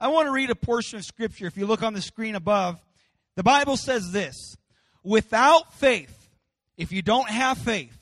I want to read a portion of scripture. If you look on the screen above, the Bible says this Without faith, if you don't have faith,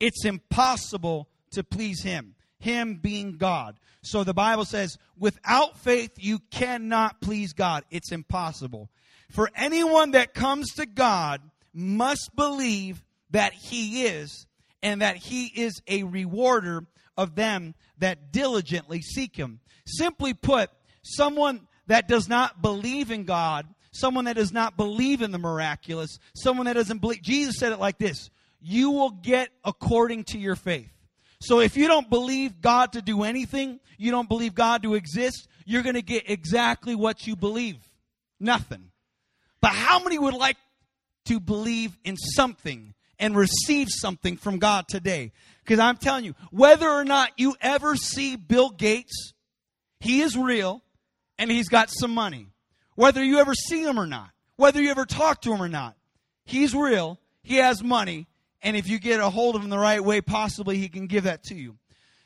it's impossible to please Him. Him being God. So the Bible says, without faith, you cannot please God. It's impossible. For anyone that comes to God must believe that He is and that He is a rewarder of them that diligently seek Him. Simply put, someone that does not believe in God, someone that does not believe in the miraculous, someone that doesn't believe, Jesus said it like this you will get according to your faith. So if you don't believe God to do anything, you don't believe God to exist, you're going to get exactly what you believe. Nothing. But how many would like to believe in something and receive something from God today? Because I'm telling you, whether or not you ever see Bill Gates, he is real and he's got some money. Whether you ever see him or not, whether you ever talk to him or not, he's real, he has money, and if you get a hold of him the right way, possibly he can give that to you.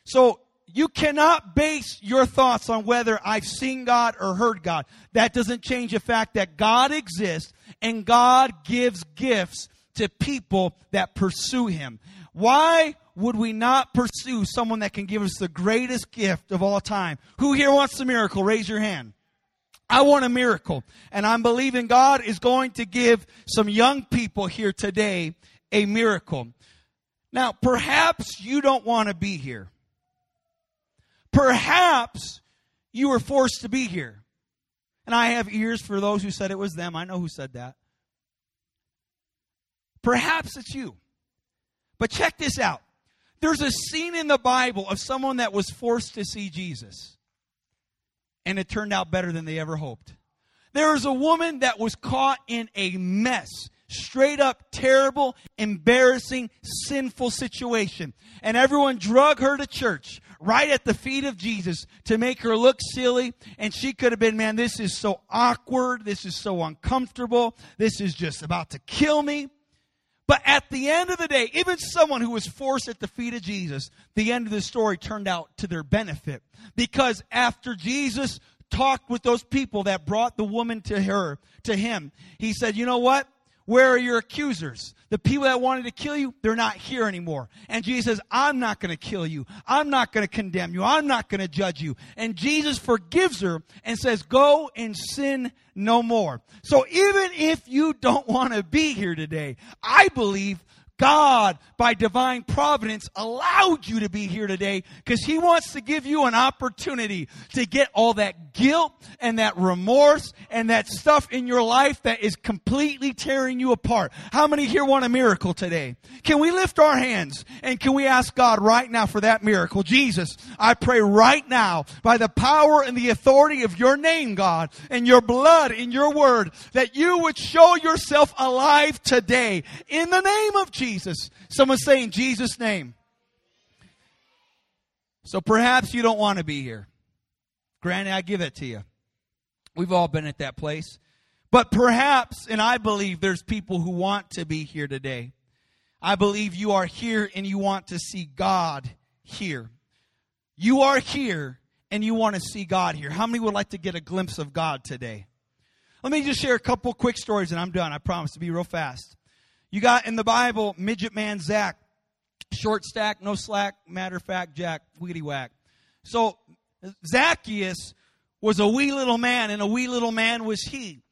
So you cannot base your thoughts on whether I've seen God or heard God. That doesn't change the fact that God exists and God gives gifts to people that pursue him. Why would we not pursue someone that can give us the greatest gift of all time? Who here wants a miracle? Raise your hand. I want a miracle. And I'm believing God is going to give some young people here today a miracle. Now, perhaps you don't want to be here. Perhaps you were forced to be here. And I have ears for those who said it was them. I know who said that. Perhaps it's you. But check this out. There's a scene in the Bible of someone that was forced to see Jesus. And it turned out better than they ever hoped. There was a woman that was caught in a mess straight up terrible, embarrassing, sinful situation. And everyone drug her to church right at the feet of Jesus to make her look silly. And she could have been, man, this is so awkward. This is so uncomfortable. This is just about to kill me. But at the end of the day, even someone who was forced at the feet of Jesus, the end of the story turned out to their benefit. Because after Jesus talked with those people that brought the woman to her, to him, he said, you know what? Where are your accusers? The people that wanted to kill you, they're not here anymore. And Jesus says, I'm not going to kill you. I'm not going to condemn you. I'm not going to judge you. And Jesus forgives her and says, go and sin no more. So even if you don't want to be here today, I believe God, by divine providence, allowed you to be here today because He wants to give you an opportunity to get all that guilt and that remorse and that stuff in your life that is completely tearing you apart. How many here want a miracle today? Can we lift our hands and can we ask God right now for that miracle? Jesus, I pray right now by the power and the authority of your name, God, and your blood in your word, that you would show yourself alive today in the name of Jesus. Jesus. Someone say in Jesus' name. So perhaps you don't want to be here. Granted, I give it to you. We've all been at that place. But perhaps, and I believe there's people who want to be here today. I believe you are here and you want to see God here. You are here and you want to see God here. How many would like to get a glimpse of God today? Let me just share a couple quick stories and I'm done. I promise to be real fast. You got in the Bible, midget man Zach, short stack, no slack, matter of fact, Jack, wiggity whack. So Zacchaeus was a wee little man, and a wee little man was he.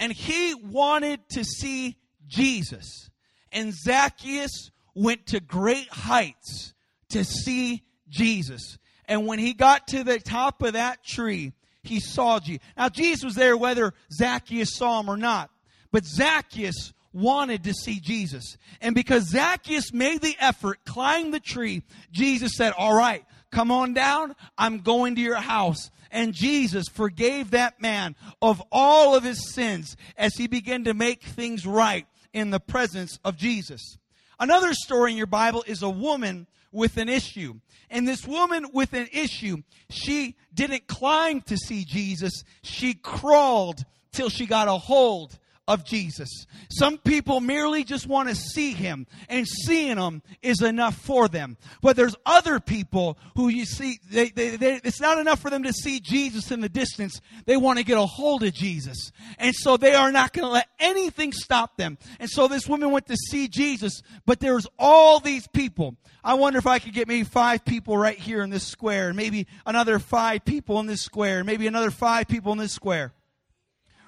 And he wanted to see Jesus. And Zacchaeus went to great heights to see Jesus. And when he got to the top of that tree, he saw Jesus. Now, Jesus was there whether Zacchaeus saw him or not. But Zacchaeus wanted to see Jesus. And because Zacchaeus made the effort, climbed the tree, Jesus said, All right, come on down. I'm going to your house. And Jesus forgave that man of all of his sins as he began to make things right in the presence of Jesus. Another story in your Bible is a woman with an issue. And this woman with an issue, she didn't climb to see Jesus. She crawled till she got a hold of Jesus. Some people merely just want to see him, and seeing him is enough for them. But there's other people who you see, they, they, they, it's not enough for them to see Jesus in the distance. They want to get a hold of Jesus. And so they are not going to let anything stop them. And so this woman went to see Jesus, but there's all these people. I wonder if I could get maybe five people right here in this square, and maybe another five people in this square, maybe another five people in this square.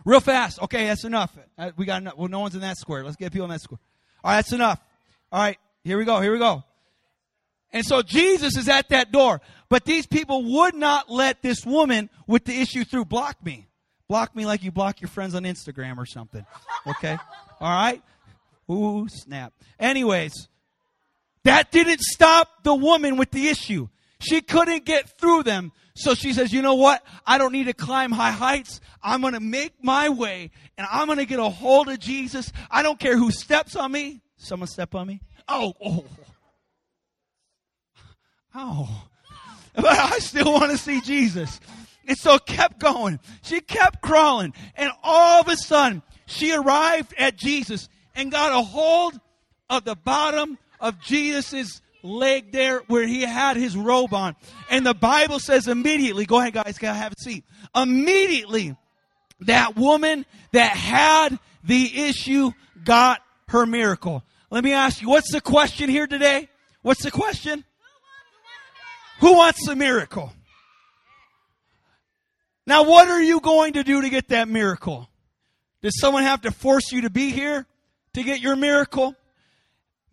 Real fast. Okay, that's enough. Uh, we got enough. Well, no one's in that square. Let's get people in that square. All right, that's enough. All right, here we go. Here we go. And so Jesus is at that door. But these people would not let this woman with the issue through block me. Block me like you block your friends on Instagram or something. Okay? All right? Ooh, snap. Anyways, that didn't stop the woman with the issue. She couldn't get through them. So she says, you know what? I don't need to climb high heights. I'm going to make my way and I'm going to get a hold of Jesus. I don't care who steps on me. Someone step on me? Oh, oh. Oh. But I still want to see Jesus. And so kept going. She kept crawling. And all of a sudden, she arrived at Jesus and got a hold of the bottom of Jesus's leg there where he had his robe on. And the Bible says immediately, go ahead guys, gotta have a seat. Immediately, that woman that had the issue got her miracle. Let me ask you, what's the question here today? What's the question? Who wants a miracle? Now, what are you going to do to get that miracle? Does someone have to force you to be here to get your miracle?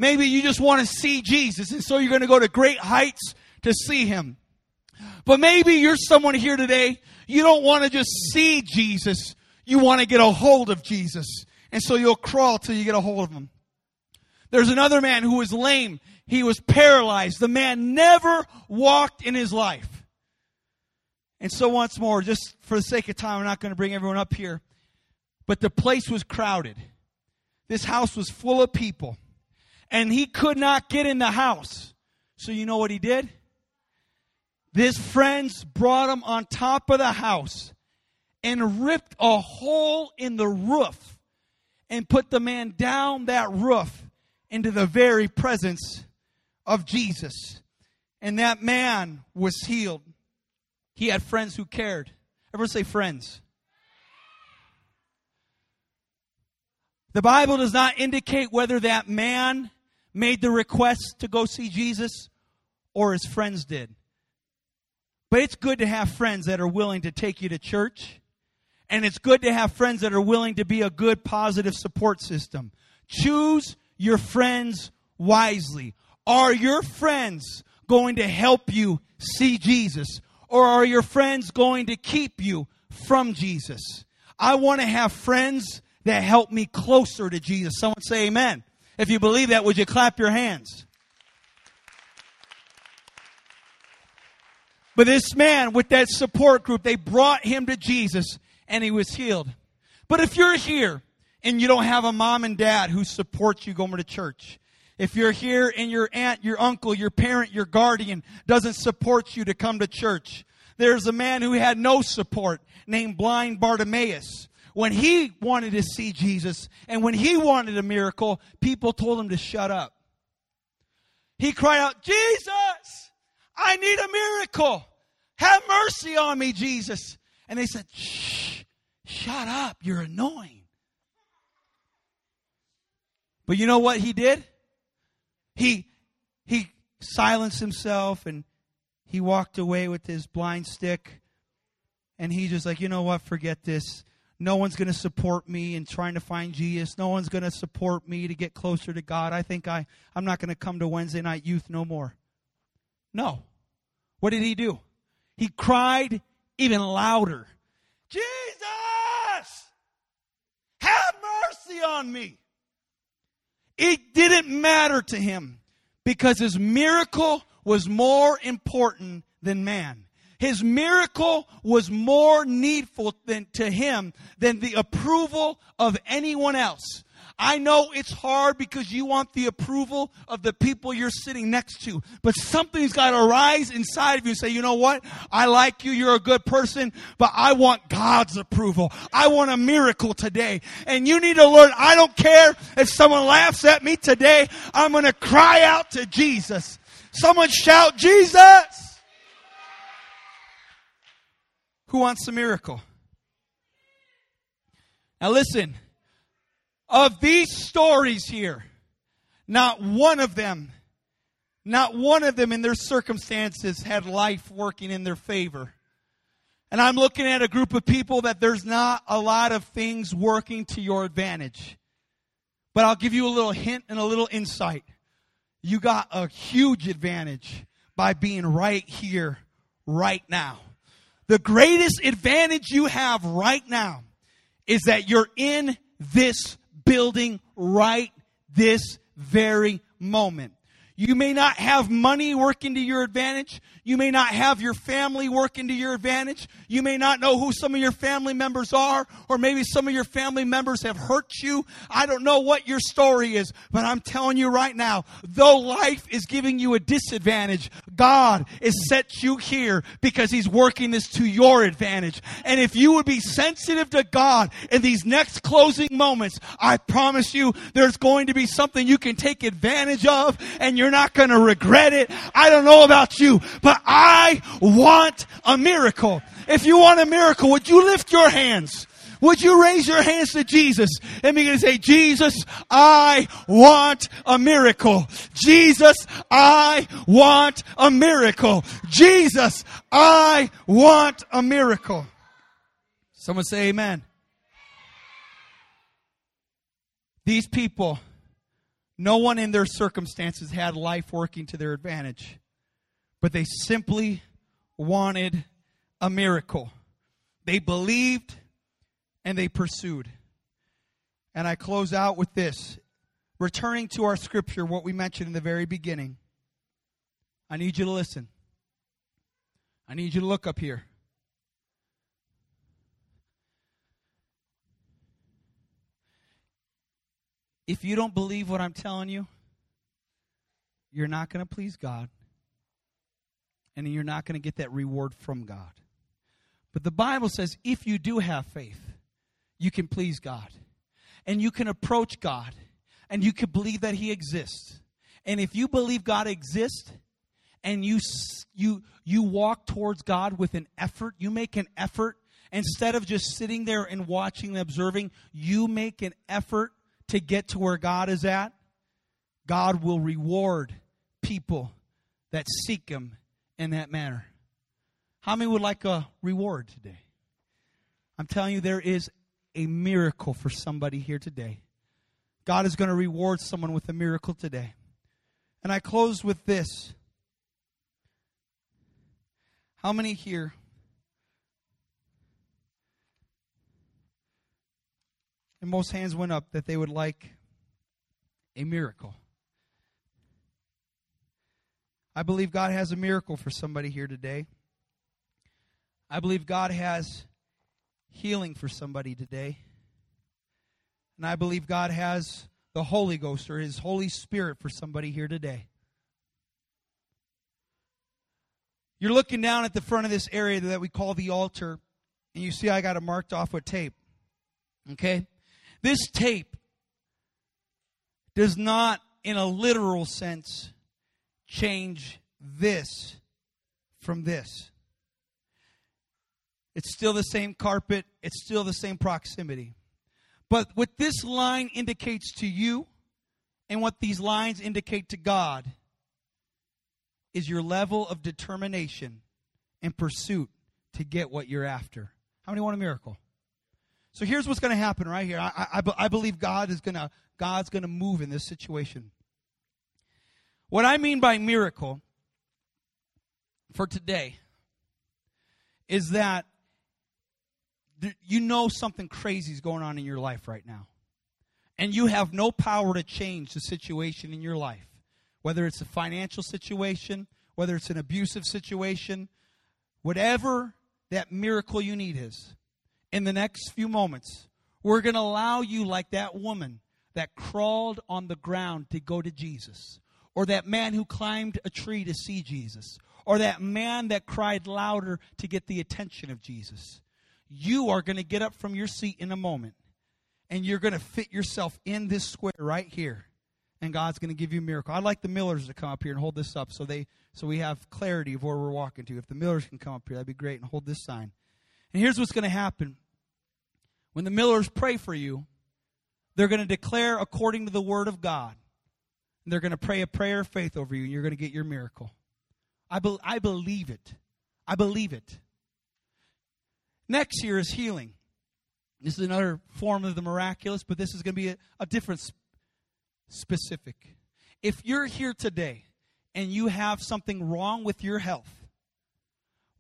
Maybe you just want to see Jesus, and so you're going to go to great heights to see him. But maybe you're someone here today, you don't want to just see Jesus, you want to get a hold of Jesus. And so you'll crawl till you get a hold of him. There's another man who was lame. He was paralyzed. The man never walked in his life. And so once more, just for the sake of time, I'm not going to bring everyone up here. But the place was crowded. This house was full of people and he could not get in the house. So you know what he did? His friends brought him on top of the house and ripped a hole in the roof and put the man down that roof into the very presence of Jesus. And that man was healed. He had friends who cared. Everyone say friends. The Bible does not indicate whether that man made the request to go see Jesus or his friends did. But it's good to have friends that are willing to take you to church. And it's good to have friends that are willing to be a good, positive support system. Choose your friends wisely. Are your friends going to help you see Jesus? Or are your friends going to keep you from Jesus? I want to have friends that help me closer to Jesus. Someone say amen. If you believe that, would you clap your hands? But this man with that support group, they brought him to Jesus and he was healed. But if you're here and you don't have a mom and dad who supports you going to church, if you're here and your aunt, your uncle, your parent, your guardian doesn't support you to come to church, there's a man who had no support named blind Bartimaeus when he wanted to see Jesus and when he wanted a miracle, people told him to shut up. He cried out, Jesus, I need a miracle. Have mercy on me, Jesus. And they said, shh, shut up. You're annoying. But you know what he did? He, he silenced himself and he walked away with his blind stick. And he just like, you know what? Forget this no one's going to support me in trying to find Jesus. No one's going to support me to get closer to God. I think I, I'm not going to come to Wednesday night youth no more. No. What did he do? He cried even louder Jesus, have mercy on me. It didn't matter to him because his miracle was more important than man. His miracle was more needful than, to him than the approval of anyone else. I know it's hard because you want the approval of the people you're sitting next to, but something's got to rise inside of you and say, you know what? I like you. You're a good person, but I want God's approval. I want a miracle today. And you need to learn, I don't care if someone laughs at me today. I'm going to cry out to Jesus. Someone shout, Jesus! Who wants a miracle? Now listen, of these stories here, not one of them, not one of them in their circumstances had life working in their favor. And I'm looking at a group of people that there's not a lot of things working to your advantage. But I'll give you a little hint and a little insight. You got a huge advantage by being right here, right now. The greatest advantage you have right now is that you're in this building right this very moment. You may not have money working to your advantage. You may not have your family working to your advantage. You may not know who some of your family members are, or maybe some of your family members have hurt you. I don't know what your story is, but I'm telling you right now, though life is giving you a disadvantage, God has set you here because He's working this to your advantage. And if you would be sensitive to God in these next closing moments, I promise you there's going to be something you can take advantage of and you're not going to regret it. I don't know about you, but I want a miracle. If you want a miracle, would you lift your hands? Would you raise your hands to Jesus and begin to say, Jesus, I want a miracle. Jesus, I want a miracle. Jesus, I want a miracle. Someone say amen. These people, no one in their circumstances had life working to their advantage but they simply wanted a miracle. They believed and they pursued. And I close out with this. Returning to our scripture, what we mentioned in the very beginning, I need you to listen. I need you to look up here. If you don't believe what I'm telling you, you're not going to please God and you're not going to get that reward from God. But the Bible says if you do have faith, you can please God. And you can approach God. And you can believe that He exists. And if you believe God exists, and you you you walk towards God with an effort, you make an effort instead of just sitting there and watching and observing, you make an effort to get to where God is at. God will reward people that seek Him in that manner. How many would like a reward today? I'm telling you, there is a miracle for somebody here today. God is going to reward someone with a miracle today. And I close with this. How many here and most hands went up that they would like a miracle? I believe God has a miracle for somebody here today. I believe God has healing for somebody today. And I believe God has the Holy Ghost or His Holy Spirit for somebody here today. You're looking down at the front of this area that we call the altar, and you see I got it marked off with tape. Okay? This tape does not, in a literal sense, change this from this. It's still the same carpet, it's still the same proximity. But what this line indicates to you and what these lines indicate to God is your level of determination and pursuit to get what you're after. How many want a miracle? So here's what's going to happen right here. I, I, I believe God is going to God's going to move in this situation. What I mean by miracle for today is that you know something crazy is going on in your life right now. And you have no power to change the situation in your life. Whether it's a financial situation, whether it's an abusive situation, whatever that miracle you need is. In the next few moments, we're going to allow you, like that woman, that crawled on the ground to go to Jesus, or that man who climbed a tree to see Jesus, or that man that cried louder to get the attention of Jesus. You are going to get up from your seat in a moment and you're going to fit yourself in this square right here and god's going to give you a miracle. I'd like the millers to come up here and hold this up so they so we have clarity of where we're walking to. If the millers can come up here that'd be great and hold this sign and here's what's going to happen. When the millers pray for you they're going to declare according to the word of god. And they're going to pray a prayer of faith over you and you're going to get your miracle. I, be, I believe it. I believe it. Next here is healing. This is another form of the miraculous, but this is going to be a, a different sp- specific. If you're here today and you have something wrong with your health,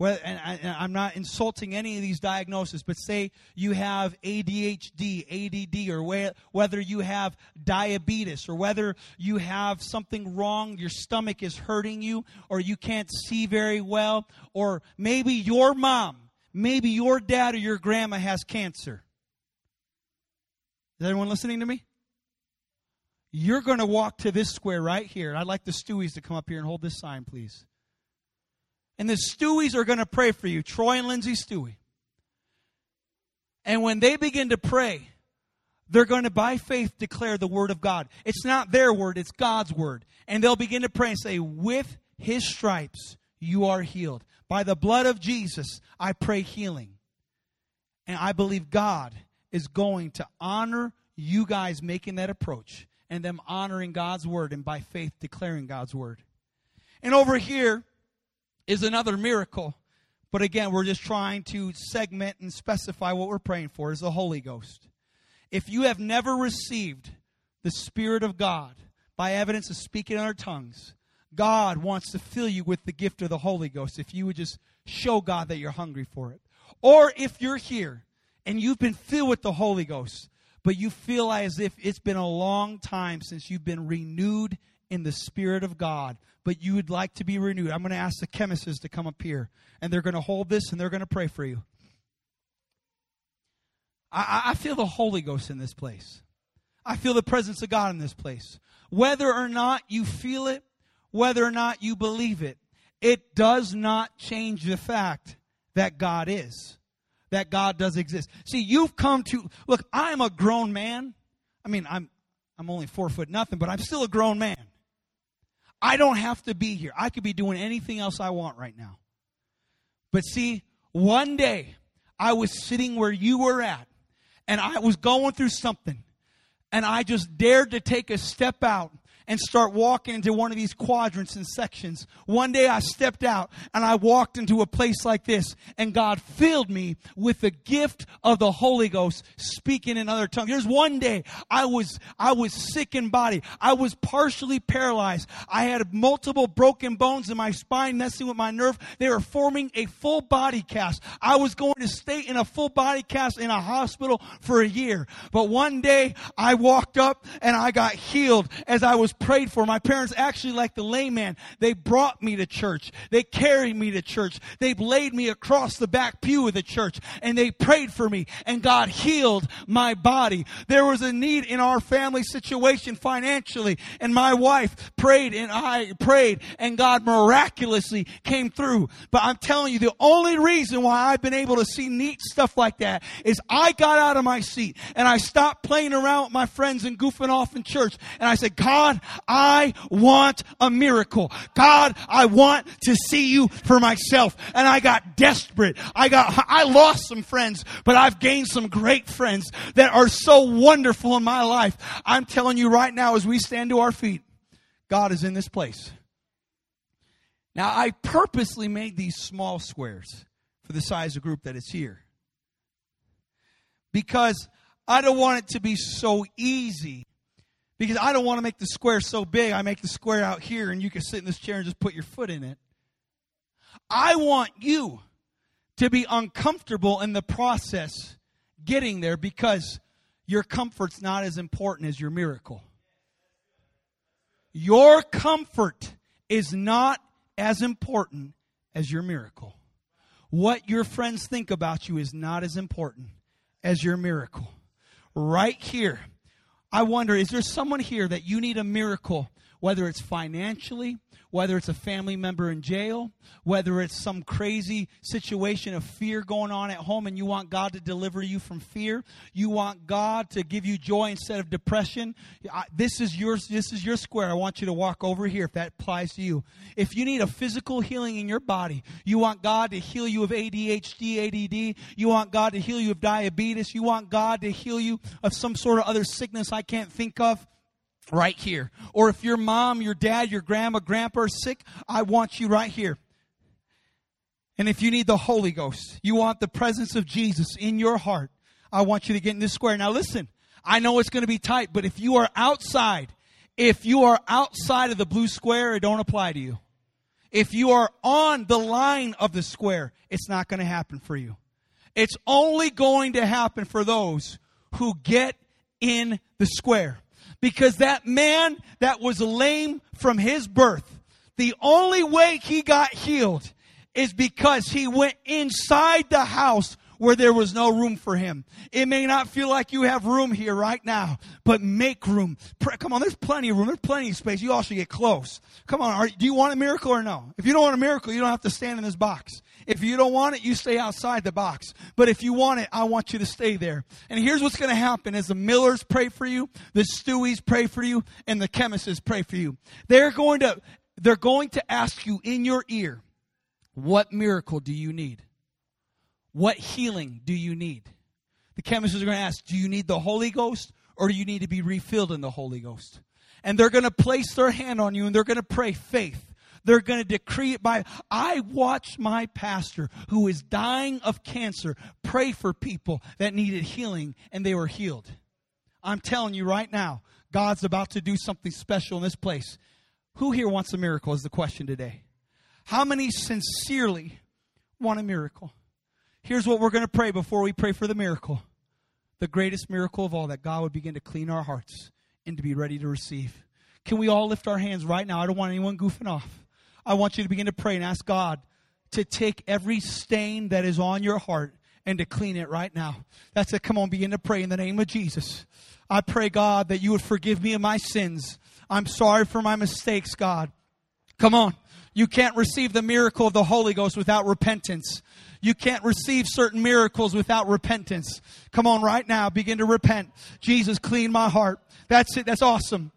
well, and, I, am not insulting any of these diagnoses, but say you have ADHD, ADD, or whether you have diabetes, or whether you have something wrong, your stomach is hurting you, or you can't see very well, or maybe your mom, maybe your dad or your grandma has cancer. Is everyone listening to me? You're going to walk to this square right here. I'd like the Stewies to come up here and hold this sign, please. And the Stewies are going to pray for you, Troy and Lindsay Stewie. And when they begin to pray, they're going to, by faith, declare the word of God. It's not their word, it's God's word. And they'll begin to pray and say, With his stripes, you are healed. By the blood of Jesus, I pray healing. And I believe God is going to honor you guys making that approach and them honoring God's word and by faith declaring God's word. And over here is another miracle. But again, we're just trying to segment and specify what we're praying for is the Holy Ghost. If you have never received the Spirit of God by evidence of speaking in our tongues, God wants to fill you with the gift of the Holy Ghost if you would just show God that you're hungry for it. Or if you're here and you've been filled with the Holy Ghost, but you feel as if it's been a long time since you've been renewed in the Spirit of God, but you would like to be renewed. I'm going to ask the chemists to come up here, and they're going to hold this and they're going to pray for you. I, I feel the Holy Ghost in this place. I feel the presence of God in this place. Whether or not you feel it, whether or not you believe it, it does not change the fact that God is that God does exist. See, you've come to look, I'm a grown man. I mean, I'm I'm only four foot nothing, but I'm still a grown man. I don't have to be here. I could be doing anything else I want right now. But see, one day I was sitting where you were at, and I was going through something, and I just dared to take a step out and start walking into one of these quadrants and sections. One day I stepped out and I walked into a place like this and God filled me with the gift of the Holy Ghost speaking in other tongues. There's one day I was, I was sick in body. I was partially paralyzed. I had multiple broken bones in my spine messing with my nerve. They were forming a full body cast. I was going to stay in a full body cast in a hospital for a year. But one day I walked up and I got healed as I was prayed for. My parents actually, like the layman, they brought me to church. They carried me to church. They laid me across the back pew of the church and they prayed for me and God healed my body. There was a need in our family situation financially and my wife prayed and I prayed and God miraculously came through. But I'm telling you, the only reason why I've been able to see neat stuff like that is I got out of my seat and I stopped playing around with my friends and goofing off in church and I said, God, I want a miracle. God, I want to see you for myself. And I got desperate. I got, I lost some friends, but I've gained some great friends that are so wonderful in my life. I'm telling you right now, as we stand to our feet, God is in this place. Now, I purposely made these small squares for the size of group that is here. Because I don't want it to be so easy because I don't want to make the square so big, I make the square out here and you can sit in this chair and just put your foot in it. I want you to be uncomfortable in the process getting there because your comfort's not as important as your miracle. Your comfort is not as important as your miracle. What your friends think about you is not as important as your miracle. Right here, I wonder, is there someone here that you need a miracle, whether it's financially, whether it's a family member in jail, whether it's some crazy situation of fear going on at home and you want God to deliver you from fear, you want God to give you joy instead of depression, this is yours this is your square. I want you to walk over here if that applies to you. If you need a physical healing in your body, you want God to heal you of ADHD, ADD, you want God to heal you of diabetes, you want God to heal you of some sort of other sickness I can't think of, right here. Or if your mom, your dad, your grandma, grandpa are sick, I want you right here. And if you need the Holy Ghost, you want the presence of Jesus in your heart, I want you to get in this square. Now listen, I know it's going to be tight, but if you are outside, if you are outside of the blue square, it don't apply to you. If you are on the line of the square, it's not going to happen for you. It's only going to happen for those who get in the square. Because that man that was lame from his birth, the only way he got healed is because he went inside the house where there was no room for him. It may not feel like you have room here right now, but make room. Come on, there's plenty of room. There's plenty of space. You all should get close. Come on, are, do you want a miracle or no? If you don't want a miracle, you don't have to stand in this box. If you don't want it, you stay outside the box. But if you want it, I want you to stay there. And here's what's going to happen as the Millers pray for you, the Stewies pray for you, and the chemists pray for you. They're going to, they're going to ask you in your ear, what miracle do you need? What healing do you need? The chemists are going to ask, Do you need the Holy Ghost or do you need to be refilled in the Holy Ghost? And they're going to place their hand on you and they're going to pray faith. They're going to decree it by. I watched my pastor who is dying of cancer pray for people that needed healing and they were healed. I'm telling you right now, God's about to do something special in this place. Who here wants a miracle is the question today. How many sincerely want a miracle? Here's what we're going to pray before we pray for the miracle. The greatest miracle of all, that God would begin to clean our hearts and to be ready to receive. Can we all lift our hands right now? I don't want anyone goofing off. I want you to begin to pray and ask God to take every stain that is on your heart and to clean it right now. That's it. Come on, begin to pray in the name of Jesus. I pray, God, that you would forgive me of my sins. I'm sorry for my mistakes, God. Come on. You can't receive the miracle of the Holy Ghost without repentance. You can't receive certain miracles without repentance. Come on right now, begin to repent. Jesus, clean my heart. That's it. That's awesome.